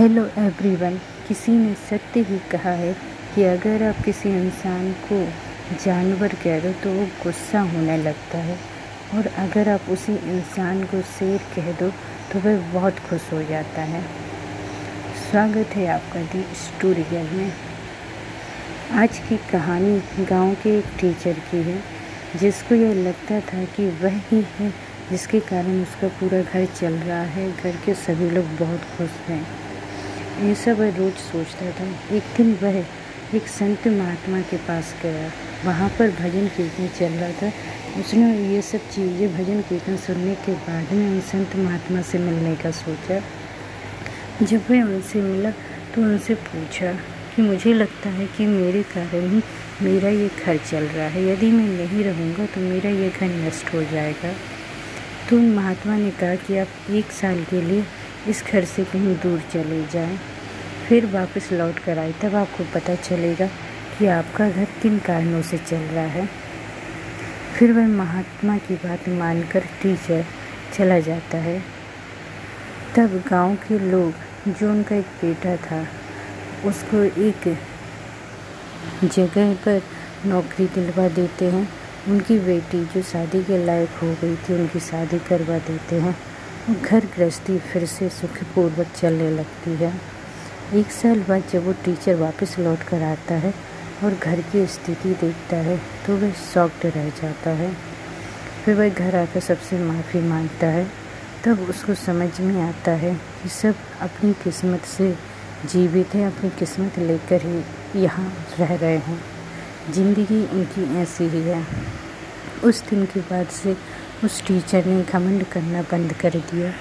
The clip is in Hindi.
हेलो एवरीवन किसी ने सत्य ही कहा है कि अगर आप किसी इंसान को जानवर कह दो तो वो गुस्सा होने लगता है। और अगर आप उसी इंसान को शेर कह दो तो वह बहुत खुश हो जाता है। स्वागत है आपका दी स्टोरियल में। आज की कहानी गाँव के एक टीचर की है, जिसको यह लगता था कि वह ही है जिसके कारण उसका पूरा घर चल रहा है। घर के सभी लोग बहुत खुश हैं। सब वह रोज सोचता था। एक दिन वह एक संत महात्मा के पास गया। वहाँ पर भजन कीर्तन चल रहा था। उसने ये सब चीज़ें भजन कीर्तन सुनने के बाद में उन संत महात्मा से मिलने का सोचा। जब वह उनसे मिला तो उनसे पूछा कि मुझे लगता है कि मेरे कारण ही मेरा ये घर चल रहा है। यदि मैं नहीं रहूँगा तो मेरा ये घर नष्ट हो जाएगा। तो उन महात्मा ने कहा कि आप एक साल के लिए इस घर से कहीं दूर चले जाएँ। फिर वापस लौट कर आए, तब आपको पता चलेगा कि आपका घर किन कारणों से चल रहा है। फिर वह महात्मा की बात मानकर टीचर चला जाता है। तब गाँव के लोग, जो उनका एक बेटा था, उसको एक जगह पर नौकरी दिलवा देते हैं। उनकी बेटी, जो शादी के लायक हो गई थी, उनकी शादी करवा देते हैं। घर गृहस्थी फिर से सुखपूर्वक चलने लगती है। एक साल बाद जब वो टीचर वापस लौट कर आता है और घर की स्थिति देखता है तो वह सॉक्ड रह जाता है। फिर वह घर आकर सबसे माफ़ी माँगता है। तब उसको समझ में आता है कि सब अपनी किस्मत से जीवित हैं, अपनी किस्मत लेकर ही यहाँ रह रहे हैं। ज़िंदगी उनकी ऐसी ही है। उस दिन के बाद से उस टीचर ने घमंड करना बंद कर दिया।